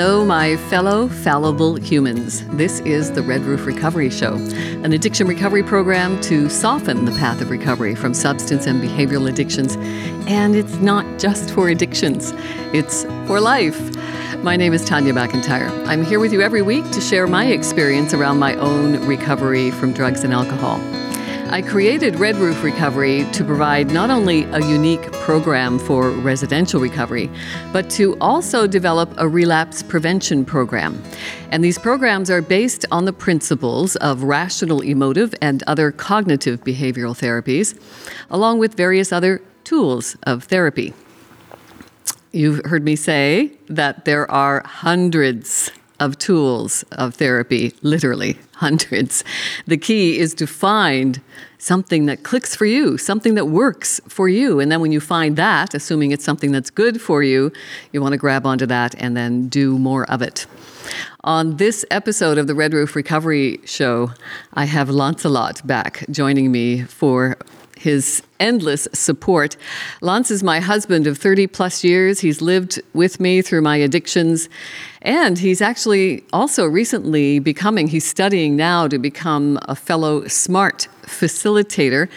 Hello, my fellow fallible humans. This is the Red Roof Recovery Show, an addiction recovery program to soften the path of recovery from substance and behavioral addictions. And it's not just for addictions, it's for life. My name is Tanya McIntyre. I'm here with you every week to share my experience around my own recovery from drugs and alcohol. I created Red Roof Recovery to provide not only a unique program for residential recovery, but to also develop a relapse prevention program. And these programs are based on the principles of rational emotive and other cognitive behavioral therapies, along with various other tools of therapy. You've heard me say that there are hundreds of tools of therapy, literally hundreds. The key is to find something that clicks for you, something that works for you. And then when you find that, assuming it's something that's good for you, you want to grab onto that and then do more of it. On this episode of the Red Roof Recovery Show, I have Lancelot back joining me for his endless support. Lance is my husband of 30 plus years. He's lived with me through my addictions. And he's actually also recently becoming, he's studying now to become a fellow SMART facilitator.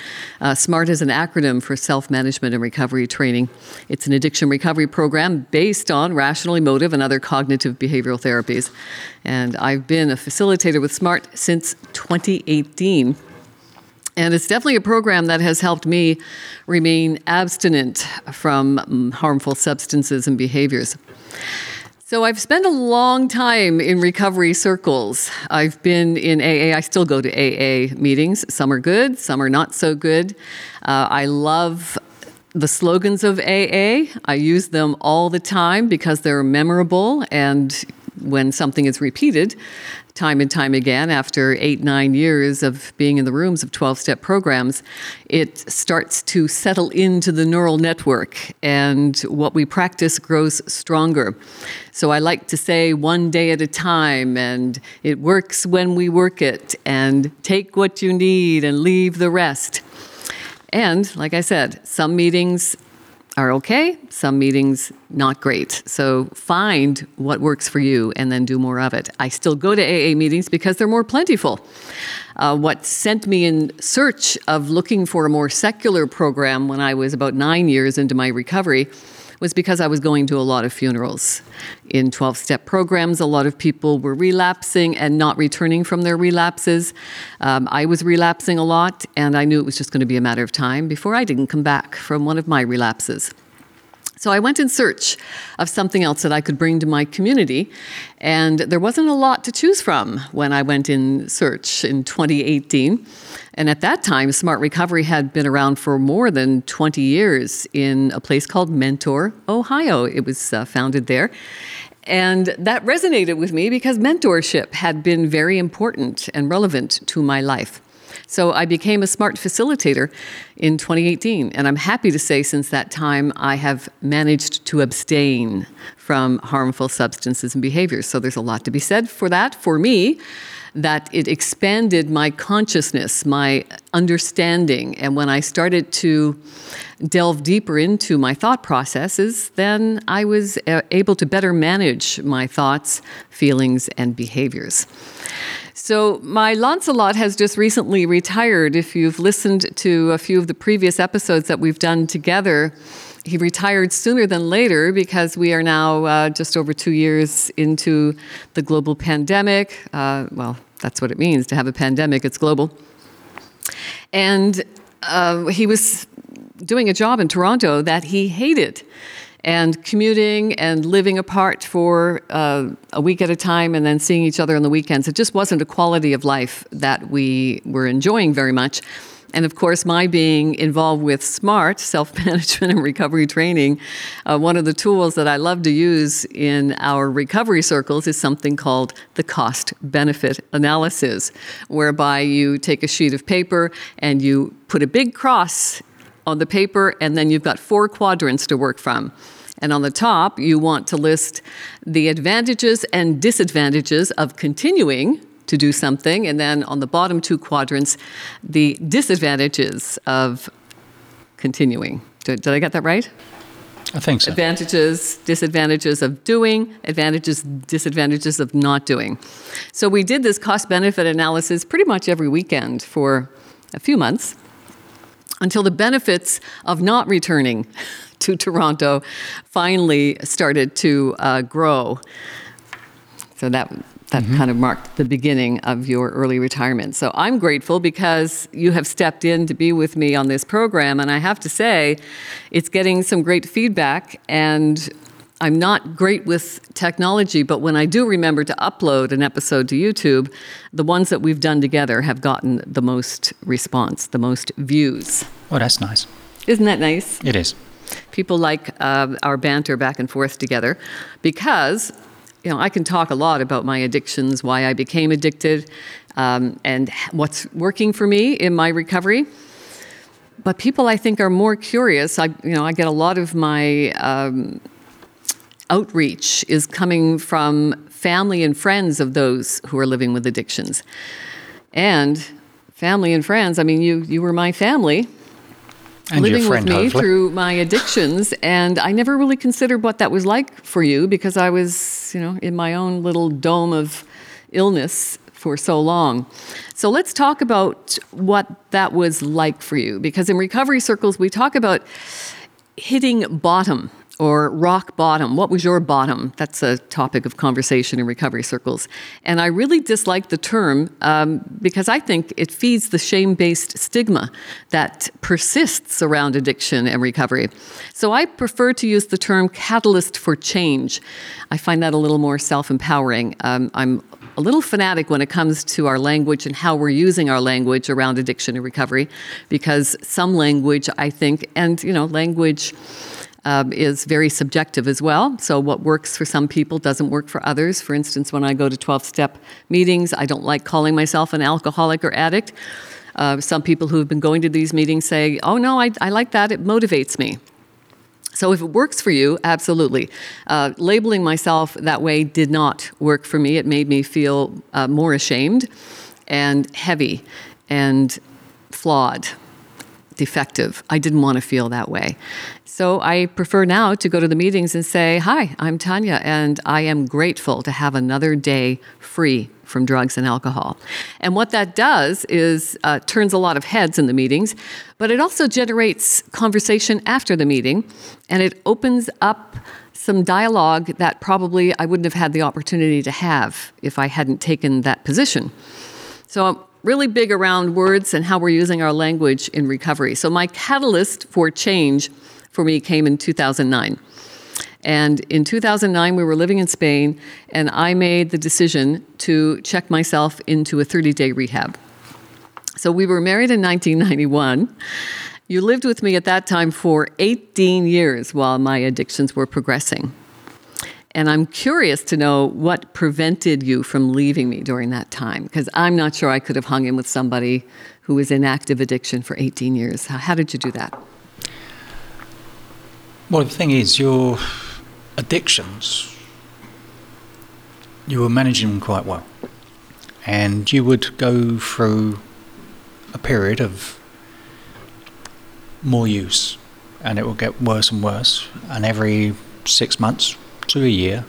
Uh, SMART is an acronym for self management and recovery training. It's an addiction recovery program based on rational emotive and other cognitive behavioral therapies. And I've been a facilitator with SMART since 2018. And it's definitely a program that has helped me remain abstinent from mm, harmful substances and behaviors. So I've spent a long time in recovery circles. I've been in AA. I still go to AA meetings. Some are good, some are not so good. Uh, I love the slogans of AA. I use them all the time because they're memorable and when something is repeated, time and time again after eight, nine years of being in the rooms of 12 step programs, it starts to settle into the neural network and what we practice grows stronger. So I like to say one day at a time, and it works when we work it, and take what you need and leave the rest. And like I said, some meetings are okay, some meetings not great. So find what works for you and then do more of it. I still go to AA meetings because they're more plentiful. Uh, what sent me in search of looking for a more secular program when I was about nine years into my recovery was because I was going to a lot of funerals. In 12 step programs, a lot of people were relapsing and not returning from their relapses. Um, I was relapsing a lot, and I knew it was just going to be a matter of time before I didn't come back from one of my relapses. So I went in search of something else that I could bring to my community, and there wasn't a lot to choose from when I went in search in 2018. And at that time, Smart Recovery had been around for more than 20 years in a place called Mentor, Ohio. It was uh, founded there. And that resonated with me because mentorship had been very important and relevant to my life. So I became a smart facilitator in 2018. And I'm happy to say since that time, I have managed to abstain from harmful substances and behaviors. So there's a lot to be said for that for me that it expanded my consciousness, my understanding. And when I started to delve deeper into my thought processes, then I was uh, able to better manage my thoughts, feelings, and behaviors. So, my Lancelot has just recently retired. If you've listened to a few of the previous episodes that we've done together, he retired sooner than later because we are now uh, just over two years into the global pandemic. Uh, well, that's what it means to have a pandemic, it's global. And uh, he was doing a job in Toronto that he hated and commuting and living apart for uh, a week at a time and then seeing each other on the weekends. It just wasn't a quality of life that we were enjoying very much. And of course, my being involved with SMART, self management and recovery training, uh, one of the tools that I love to use in our recovery circles is something called the cost benefit analysis, whereby you take a sheet of paper and you put a big cross on the paper, and then you've got four quadrants to work from. And on the top, you want to list the advantages and disadvantages of continuing to do something. And then on the bottom two quadrants, the disadvantages of continuing. Did, did I get that right? I think so. Advantages, disadvantages of doing, advantages, disadvantages of not doing. So we did this cost benefit analysis pretty much every weekend for a few months until the benefits of not returning to Toronto finally started to uh, grow. So that that mm-hmm. kind of marked the beginning of your early retirement. So I'm grateful because you have stepped in to be with me on this program, and I have to say, it's getting some great feedback. And I'm not great with technology, but when I do remember to upload an episode to YouTube, the ones that we've done together have gotten the most response, the most views. Oh, that's nice. Isn't that nice? It is. People like uh, our banter back and forth together because you know, I can talk a lot about my addictions, why I became addicted, um, and what's working for me in my recovery. But people, I think, are more curious. I, you know, I get a lot of my um, outreach is coming from family and friends of those who are living with addictions, and family and friends. I mean, you you were my family and living friend, with me hopefully. through my addictions and i never really considered what that was like for you because i was you know in my own little dome of illness for so long so let's talk about what that was like for you because in recovery circles we talk about hitting bottom or rock bottom. What was your bottom? That's a topic of conversation in recovery circles. And I really dislike the term um, because I think it feeds the shame based stigma that persists around addiction and recovery. So I prefer to use the term catalyst for change. I find that a little more self empowering. Um, I'm a little fanatic when it comes to our language and how we're using our language around addiction and recovery because some language, I think, and you know, language um, is very subjective as well. So, what works for some people doesn't work for others. For instance, when I go to 12 step meetings, I don't like calling myself an alcoholic or addict. Uh, some people who have been going to these meetings say, oh, no, I, I like that, it motivates me. So, if it works for you, absolutely. Uh, labeling myself that way did not work for me. It made me feel uh, more ashamed and heavy and flawed defective. I didn't want to feel that way. So I prefer now to go to the meetings and say, Hi, I'm Tanya, and I am grateful to have another day free from drugs and alcohol. And what that does is uh, turns a lot of heads in the meetings, but it also generates conversation after the meeting, and it opens up some dialogue that probably I wouldn't have had the opportunity to have if I hadn't taken that position. So really big around words and how we're using our language in recovery. So, my catalyst for change for me came in 2009. And in 2009, we were living in Spain, and I made the decision to check myself into a 30 day rehab. So, we were married in 1991. You lived with me at that time for 18 years while my addictions were progressing. And I'm curious to know what prevented you from leaving me during that time, because I'm not sure I could have hung in with somebody who was in active addiction for 18 years. How, how did you do that? Well, the thing is, your addictions, you were managing them quite well. And you would go through a period of more use, and it will get worse and worse. And every six months, to a year,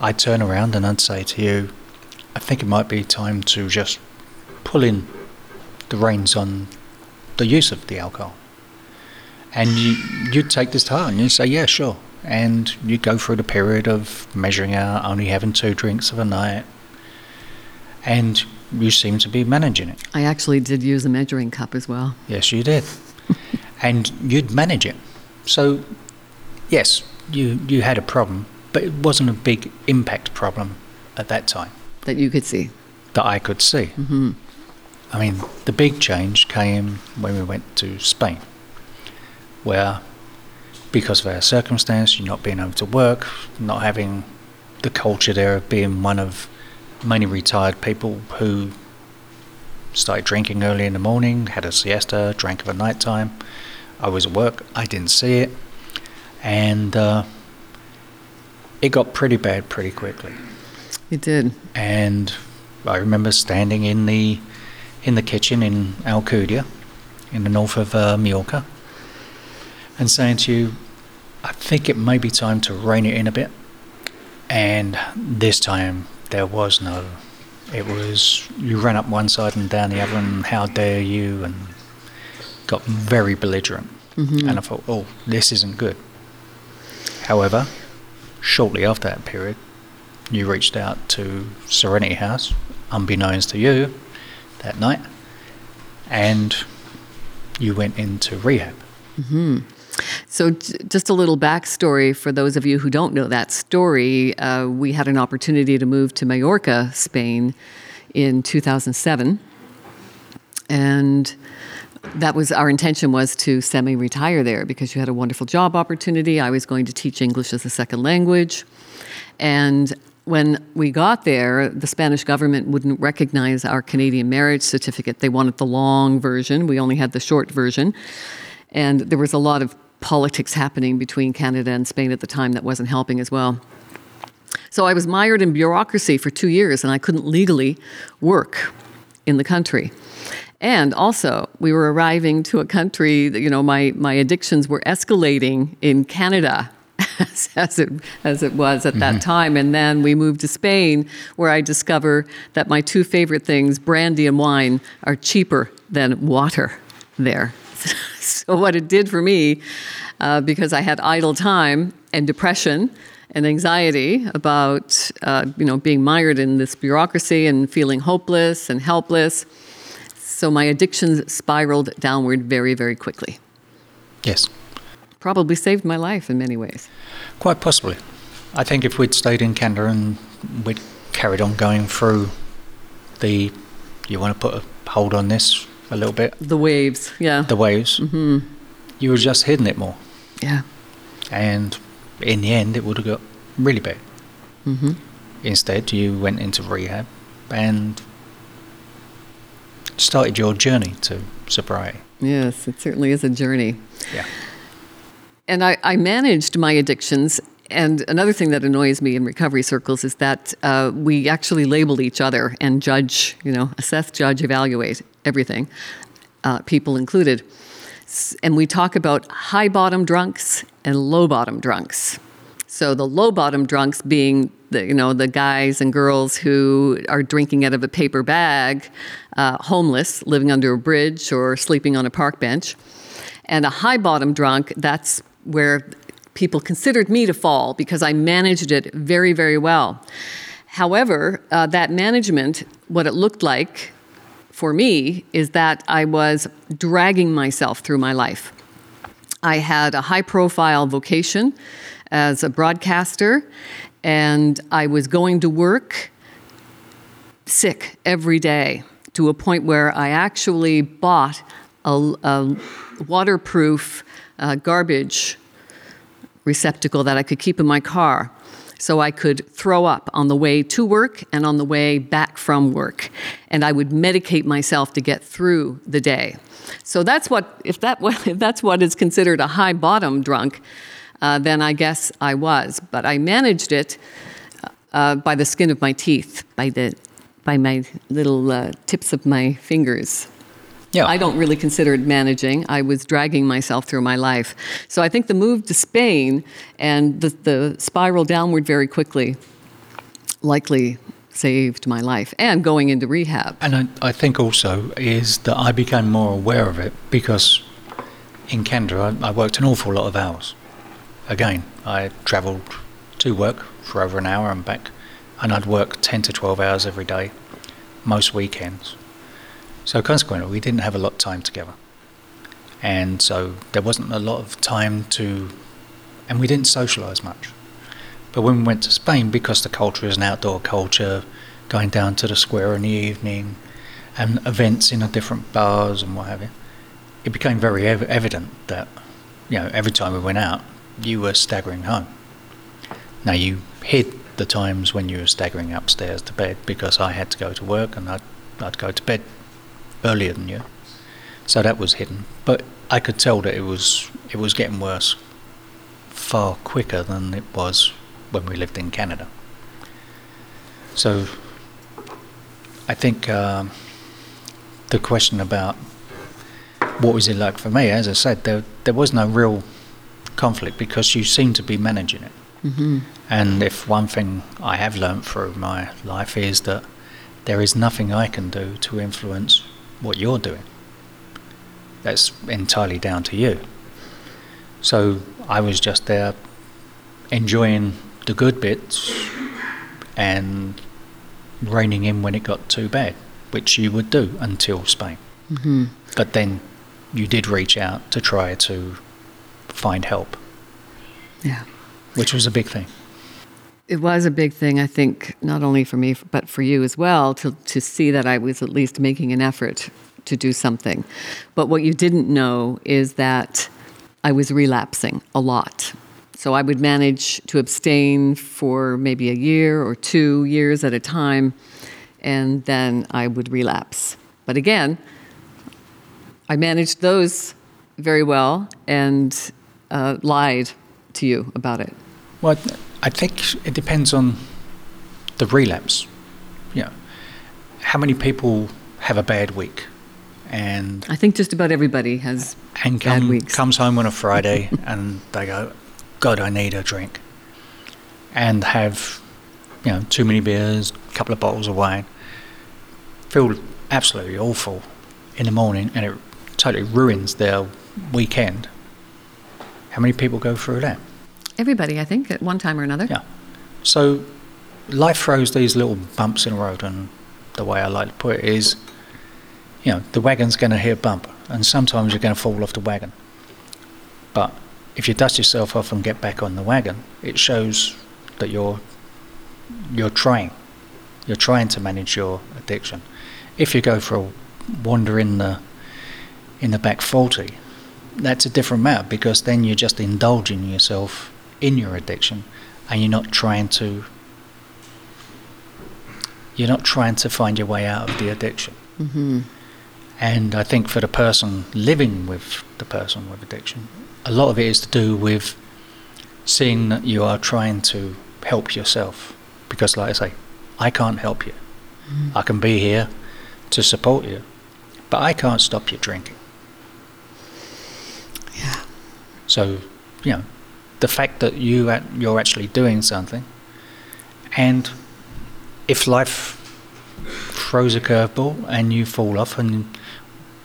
I'd turn around and I'd say to you, I think it might be time to just pull in the reins on the use of the alcohol. And you, you'd take this to heart and you'd say, yeah, sure. And you go through the period of measuring out, only having two drinks of a night. And you seem to be managing it. I actually did use a measuring cup as well. Yes, you did. and you'd manage it. So, yes, you you had a problem, but it wasn't a big impact problem at that time that you could see. That I could see. Mm-hmm. I mean, the big change came when we went to Spain, where because of our circumstance, you not being able to work, not having the culture there of being one of many retired people who started drinking early in the morning, had a siesta, drank at night time. I was at work, I didn't see it and uh, it got pretty bad pretty quickly. It did. And I remember standing in the in the kitchen in Alcudia, in the north of uh, Mallorca, and saying to you, I think it may be time to rein it in a bit. And this time there was no. It was you ran up one side and down the other, and how dare you, and got very belligerent. Mm-hmm. And I thought, oh, this isn't good. However, shortly after that period, you reached out to Serenity House, unbeknownst to you, that night, and you went into rehab. So, j- just a little backstory for those of you who don't know that story. Uh, we had an opportunity to move to Mallorca, Spain, in 2007, and that was our intention was to semi-retire there because you had a wonderful job opportunity. I was going to teach English as a second language, and when we got there, the Spanish government wouldn't recognize our Canadian marriage certificate. They wanted the long version. We only had the short version. And there was a lot of politics happening between Canada and Spain at the time that wasn't helping as well. So I was mired in bureaucracy for two years and I couldn't legally work in the country. And also, we were arriving to a country that, you know, my, my addictions were escalating in Canada as, as, it, as it was at that time. And then we moved to Spain, where I discover that my two favorite things, brandy and wine, are cheaper than water there. so, what it did for me, uh, because I had idle time and depression and anxiety about, uh, you know, being mired in this bureaucracy and feeling hopeless and helpless. So my addictions spiraled downward very, very quickly. Yes, Probably saved my life in many ways. quite possibly. I think if we'd stayed in Canada and we'd carried on going through the, you want to put a hold on this a little bit, The waves, yeah. the waves, Mm-hmm. you were just hitting it more. yeah. And in the end, it would have got really bad. Mm-hmm. Instead, you went into rehab and started your journey to sobriety. Yes, it certainly is a journey. Yeah. And I, I managed my addictions. And another thing that annoys me in recovery circles is that uh, we actually label each other and judge, you know, assess, judge, evaluate everything, uh, people included. And we talk about high bottom drunks and low bottom drunks. So the low bottom drunks being the you know the guys and girls who are drinking out of a paper bag, uh, homeless, living under a bridge or sleeping on a park bench, and a high bottom drunk. That's where people considered me to fall because I managed it very very well. However, uh, that management, what it looked like for me, is that I was dragging myself through my life. I had a high profile vocation as a broadcaster, and I was going to work sick every day to a point where I actually bought a, a waterproof uh, garbage receptacle that I could keep in my car so I could throw up on the way to work and on the way back from work. And I would medicate myself to get through the day. So that's what, if, that, if that's what is considered a high bottom drunk, uh, then I guess I was. But I managed it uh, by the skin of my teeth, by, the, by my little uh, tips of my fingers. Yeah. I don't really consider it managing. I was dragging myself through my life. So I think the move to Spain and the, the spiral downward very quickly likely saved my life and going into rehab. And I, I think also is that I became more aware of it because in Canada I, I worked an awful lot of hours. Again, I travelled to work for over an hour and back, and I'd work 10 to 12 hours every day, most weekends. So consequently, we didn't have a lot of time together. And so there wasn't a lot of time to, and we didn't socialise much. But when we went to Spain, because the culture is an outdoor culture, going down to the square in the evening, and events in the different bars and what have you, it became very ev- evident that, you know, every time we went out, you were staggering home. Now you hid the times when you were staggering upstairs to bed because I had to go to work and I'd, I'd go to bed earlier than you. So that was hidden. But I could tell that it was it was getting worse far quicker than it was when we lived in Canada. So I think um, the question about what was it like for me, as I said, there there was no real conflict because you seem to be managing it. Mm-hmm. And if one thing I have learned through my life is that there is nothing I can do to influence what you're doing. That's entirely down to you. So I was just there enjoying the good bits and reining in when it got too bad, which you would do until Spain. Mm-hmm. But then you did reach out to try to find help, Yeah. which was a big thing. It was a big thing, I think, not only for me, but for you as well, to, to see that I was at least making an effort to do something. But what you didn't know is that I was relapsing a lot. So I would manage to abstain for maybe a year or two years at a time, and then I would relapse. But again, I managed those very well and uh, lied to you about it. Well, I think it depends on the relapse. You know, how many people have a bad week and I think just about everybody has and bad weeks. comes home on a Friday and they go, God, I need a drink, and have you know too many beers, a couple of bottles of wine, feel absolutely awful in the morning, and it totally ruins their weekend. How many people go through that? Everybody, I think, at one time or another. Yeah. So life throws these little bumps in the road, and the way I like to put it is, you know, the wagon's going to hit a bump, and sometimes you're going to fall off the wagon. But if you dust yourself off and get back on the wagon, it shows that you're you're trying. You're trying to manage your addiction. If you go for a wander in the in the back forty, that's a different matter because then you're just indulging yourself in your addiction and you're not trying to you're not trying to find your way out of the addiction. hmm And I think for the person living with the person with addiction, a lot of it is to do with seeing that you are trying to help yourself. Because, like I say, I can't help you. I can be here to support you, but I can't stop you drinking. Yeah. So, you know, the fact that you at, you're actually doing something, and if life throws a curveball and you fall off, and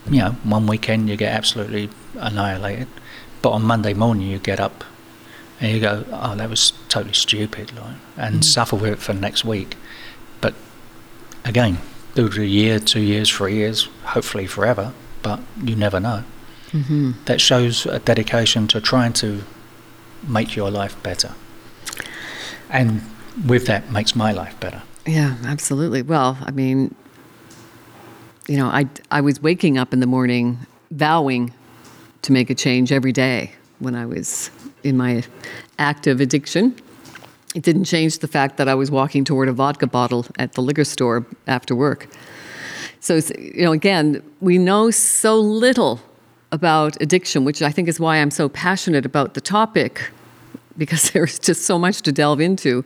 you know, one weekend you get absolutely annihilated, but on Monday morning you get up and you go, "Oh, that was totally stupid," like, and Mm. suffer with it for next week. But again, do it a year, two years, three years, hopefully forever, but you never know hmm that shows a dedication to trying to make your life better. And with that, makes my life better. Yeah, absolutely. Well, I mean, you know, I, I was waking up in the morning vowing to make a change every day when I was in my active addiction. It didn't change the fact that I was walking toward a vodka bottle at the liquor store after work. So, you know, again, we know so little about addiction, which I think is why I'm so passionate about the topic, because there's just so much to delve into.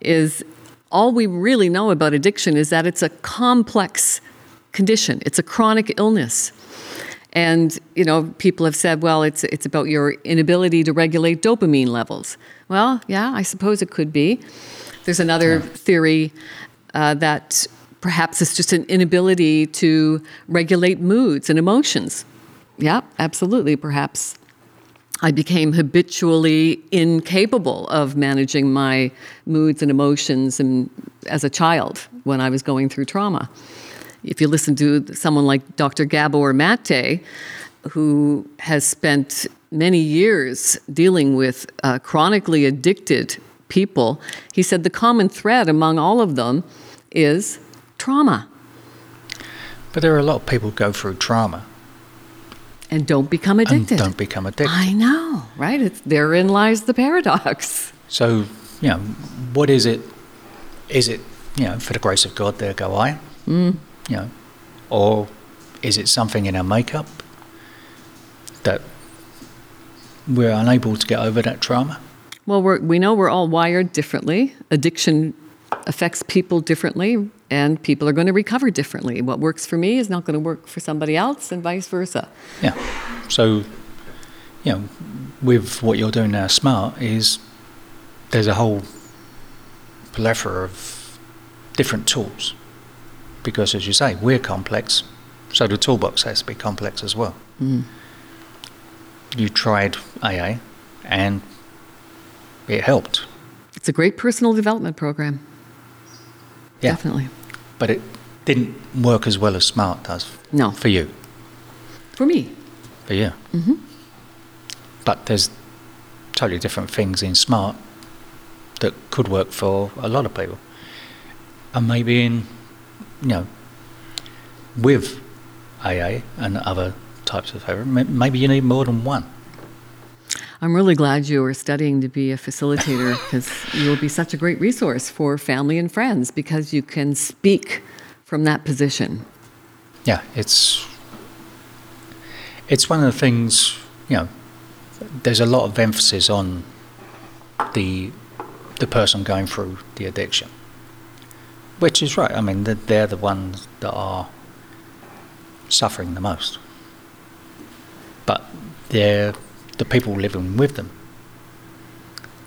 Is all we really know about addiction is that it's a complex condition, it's a chronic illness. And you know, people have said, well, it's it's about your inability to regulate dopamine levels. Well, yeah, I suppose it could be. There's another theory uh, that perhaps it's just an inability to regulate moods and emotions. Yeah, absolutely, perhaps. I became habitually incapable of managing my moods and emotions and, as a child when I was going through trauma. If you listen to someone like Dr. Gabor Mate, who has spent many years dealing with uh, chronically addicted people, he said the common thread among all of them is trauma But there are a lot of people who go through trauma and don't become and addicted. don't become addicted. I know, right? It's, therein lies the paradox. So, you know, what is it? Is it, you know, for the grace of God, there go I? Mm. You know, or is it something in our makeup that we're unable to get over that trauma? Well, we're, we know we're all wired differently. Addiction affects people differently, and people are going to recover differently. What works for me is not going to work for somebody else, and vice versa. Yeah. So, you know, with what you're doing now, smart is there's a whole plethora of different tools. Because as you say, we're complex, so the toolbox has to be complex as well. Mm. You tried AA, and it helped. It's a great personal development program. Yeah. Definitely. But it didn't work as well as Smart does No. for you. For me. For you. hmm But there's totally different things in Smart that could work for a lot of people. And maybe in, you know, with AA and other types of therapy, maybe you need more than one. I'm really glad you are studying to be a facilitator because you will be such a great resource for family and friends because you can speak from that position. Yeah, it's it's one of the things, you know, there's a lot of emphasis on the the person going through the addiction. Which is right. I mean, they're, they're the ones that are suffering the most. But they're the people living with them.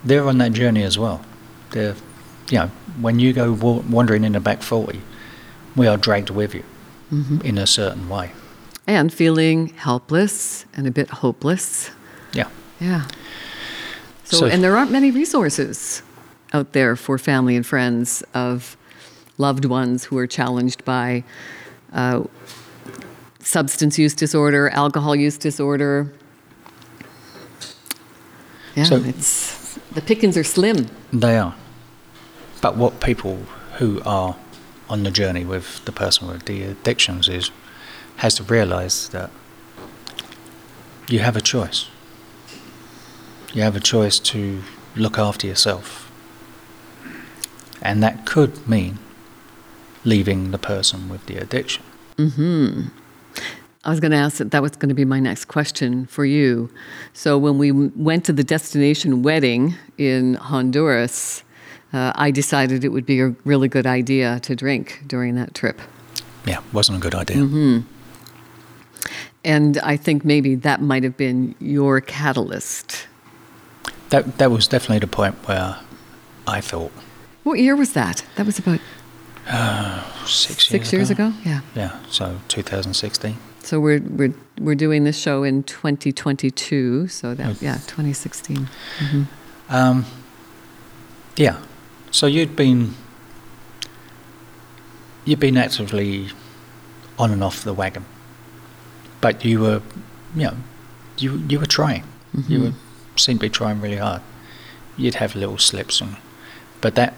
They're on that journey as well. They're, you know, when you go wa- wandering in the back 40, we are dragged with you hmm in a certain way. And feeling helpless and a bit hopeless. Yeah. Yeah. So, So- and there aren't many resources out there for family and friends of loved ones who are challenged by uh, substance use disorder, alcohol use disorder. Yeah, So- it's the pickings are slim. They are. But what people who are on the journey with the person with the addictions is has to realize that you have a choice. You have a choice to look after yourself. And that could mean leaving the person with the addiction. hmm I was going to ask that that was going to be my next question for you. So when we went to the destination wedding in Honduras, uh, I decided it would be a really good idea to drink during that trip. Yeah, wasn't a good idea. hmm And I think maybe that might have been your catalyst. That that was definitely the point where I thought What year was that? That was about six, six years ago. Yeah. Yeah, so 2016. So we're we're we're doing this show in 2022. So that Okay. yeah, 2016. hmm Um, yeah. So you'd been you'd been actively on and off the wagon, but you were, you know, you you were trying. You Mhm. were seemed to be trying really hard. You'd have little slips, and but that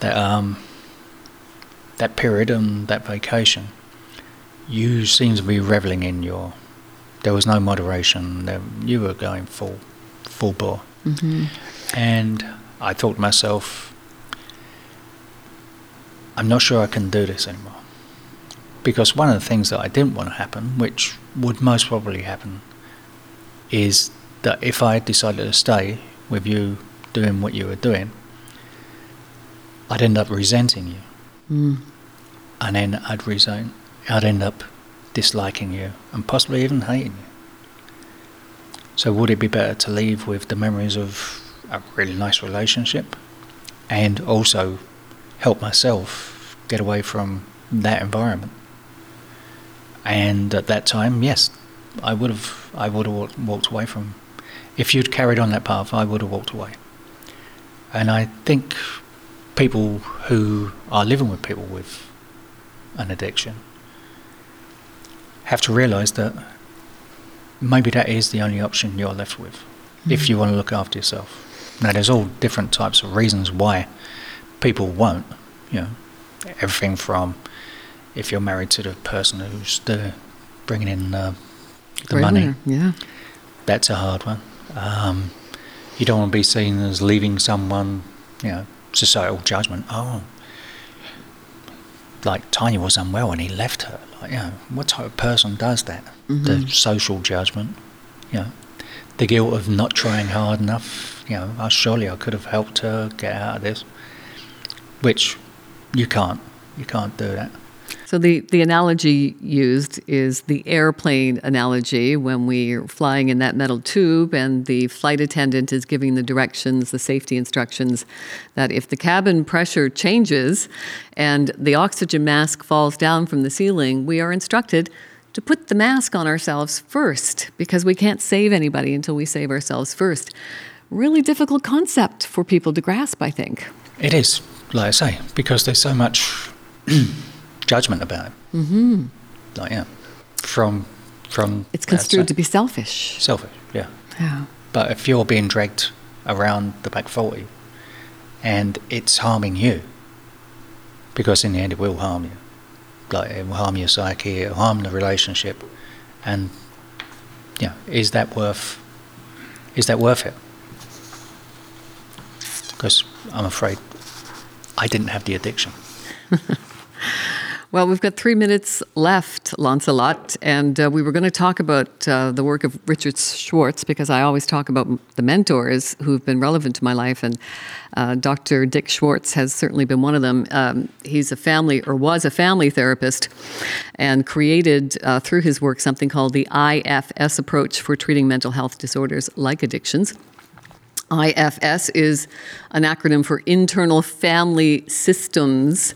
that um that period and that vacation, you seemed to be reveling in your. There was no moderation. There, you were going full full bore. hmm And I thought to myself, I'm not sure I can do this anymore. Because one of the things that I didn't want to happen, which would most probably happen, is that if I decided to stay with you doing what you were doing, I'd end up resenting you. Mm. And then I'd resent, I'd end up disliking you and possibly even hating you. So would it be better to leave with the memories of a really nice relationship and also help myself get away from that environment? And at that time, yes, I would have I would have walked, away from if you'd carried on that path, I would have walked away. And I think people who are living with people with an addiction have to realize that maybe that is the only option you're left with if Mhm. you want to look after yourself. Now, there's all different types of reasons why people won't. You know, everything from if you're married to the person who's the bringing in uh, the money, Breadwinner, Yeah. that's a hard one. Um, you don't want to be seen as leaving someone, you know, societal judgment. Oh, like Tanya was unwell and he left her. Like, you know, what type of person does that? The Mhm. social judgment, you know, the guilt of not trying hard enough. You know, oh, surely I could have helped her get out of this, which you can't. You can't do that. So the, the analogy used is the airplane analogy when we're flying in that metal tube and the flight attendant is giving the directions, the safety instructions, that if the cabin pressure changes and the oxygen mask falls down from the ceiling, we are instructed to put the mask on ourselves first because we can't save anybody until we save ourselves first. Really difficult concept for people to grasp, I think. It is, like I say, because there's so much judgment about it. Mm-hmm. Like yeah, from from it's construed to be selfish. Selfish, yeah. Yeah. But if you're being dragged around the back forty, and it's harming you, because in the end it will harm you. Like it will harm your psyche, it will harm the relationship, and yeah, is that worth? Is that worth it? Because I'm afraid I didn't have the addiction. Well, we've got three minutes left, Lancelot, and uh, we were going to talk about uh, the work of Richard Schwartz because I always talk about the mentors who've been relevant to my life, and uh, Dr. Dick Schwartz has certainly been one of them. Um, he's a family or was a family therapist and created uh, through his work something called the IFS approach for treating mental health disorders like addictions. IFS is an acronym for Internal Family Systems,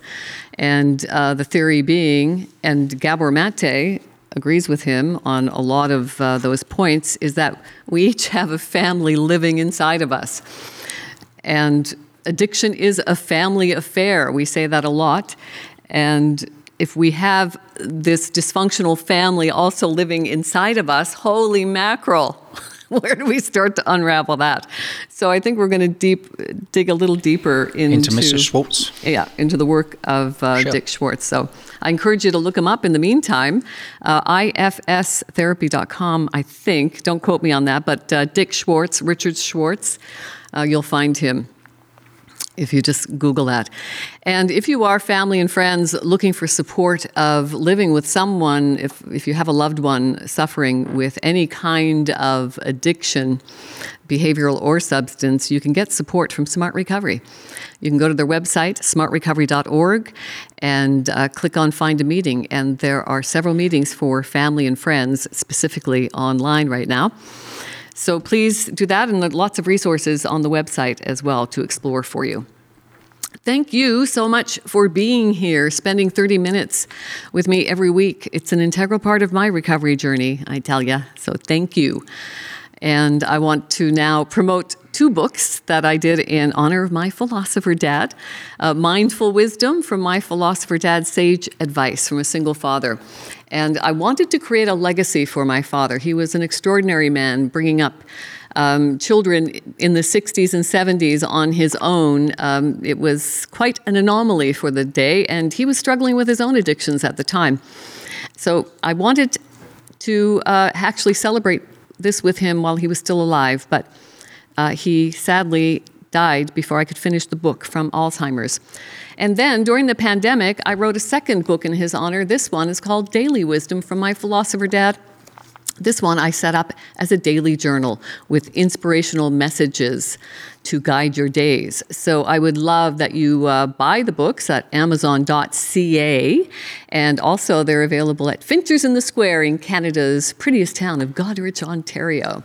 and uh, the theory being, and Gabor Mate agrees with him on a lot of uh, those points, is that we each have a family living inside of us. And addiction is a family affair. We say that a lot. And if we have this dysfunctional family also living inside of us, holy mackerel. where do we start to unravel that? So I think we're going to deep dig a little deeper into, into Mr. Schwartz. Yeah, into the work of uh, sure. Dick Schwartz. So I encourage you to look him up. In the meantime, uh, ifstherapy.com. I think. Don't quote me on that, but uh, Dick Schwartz, Richard Schwartz. Uh, you'll find him if you just Google that. And if you are family and friends looking for support of living with someone, if, if you have a loved one suffering with any kind of addiction, behavioral or substance, you can get support from Smart Recovery. You can go to their website, smartrecovery.org, and uh, click on Find a Meeting. And there are several meetings for family and friends, specifically online right now. So please do that, and lots of resources on the website as well to explore for you. Thank you so much for being here, spending 30 minutes with me every week. It's an integral part of my recovery journey, I tell you. So thank you. And I want to now promote two books that I did in honor of my philosopher dad uh, Mindful Wisdom from my philosopher dad's sage advice from a single father. And I wanted to create a legacy for my father. He was an extraordinary man, bringing up um, children in the 60s and 70s on his own. Um, it was quite an anomaly for the day, and he was struggling with his own addictions at the time. So I wanted to uh, actually celebrate this with him while he was still alive, but uh, he sadly died before I could finish the book from Alzheimer's. And then during the pandemic, I wrote a second book in his honor. This one is called Daily Wisdom from My Philosopher Dad. This one I set up as a daily journal with inspirational messages to guide your days. So I would love that you uh, buy the books at amazon.ca. And also, they're available at Finchers in the Square in Canada's prettiest town of Goderich, Ontario.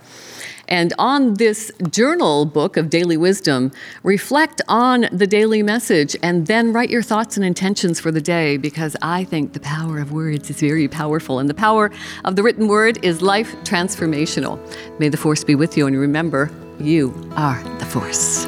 And on this journal book of daily wisdom, reflect on the daily message and then write your thoughts and intentions for the day because I think the power of words is very powerful. And the power of the written word is life transformational. May the force be with you and remember, you are the force.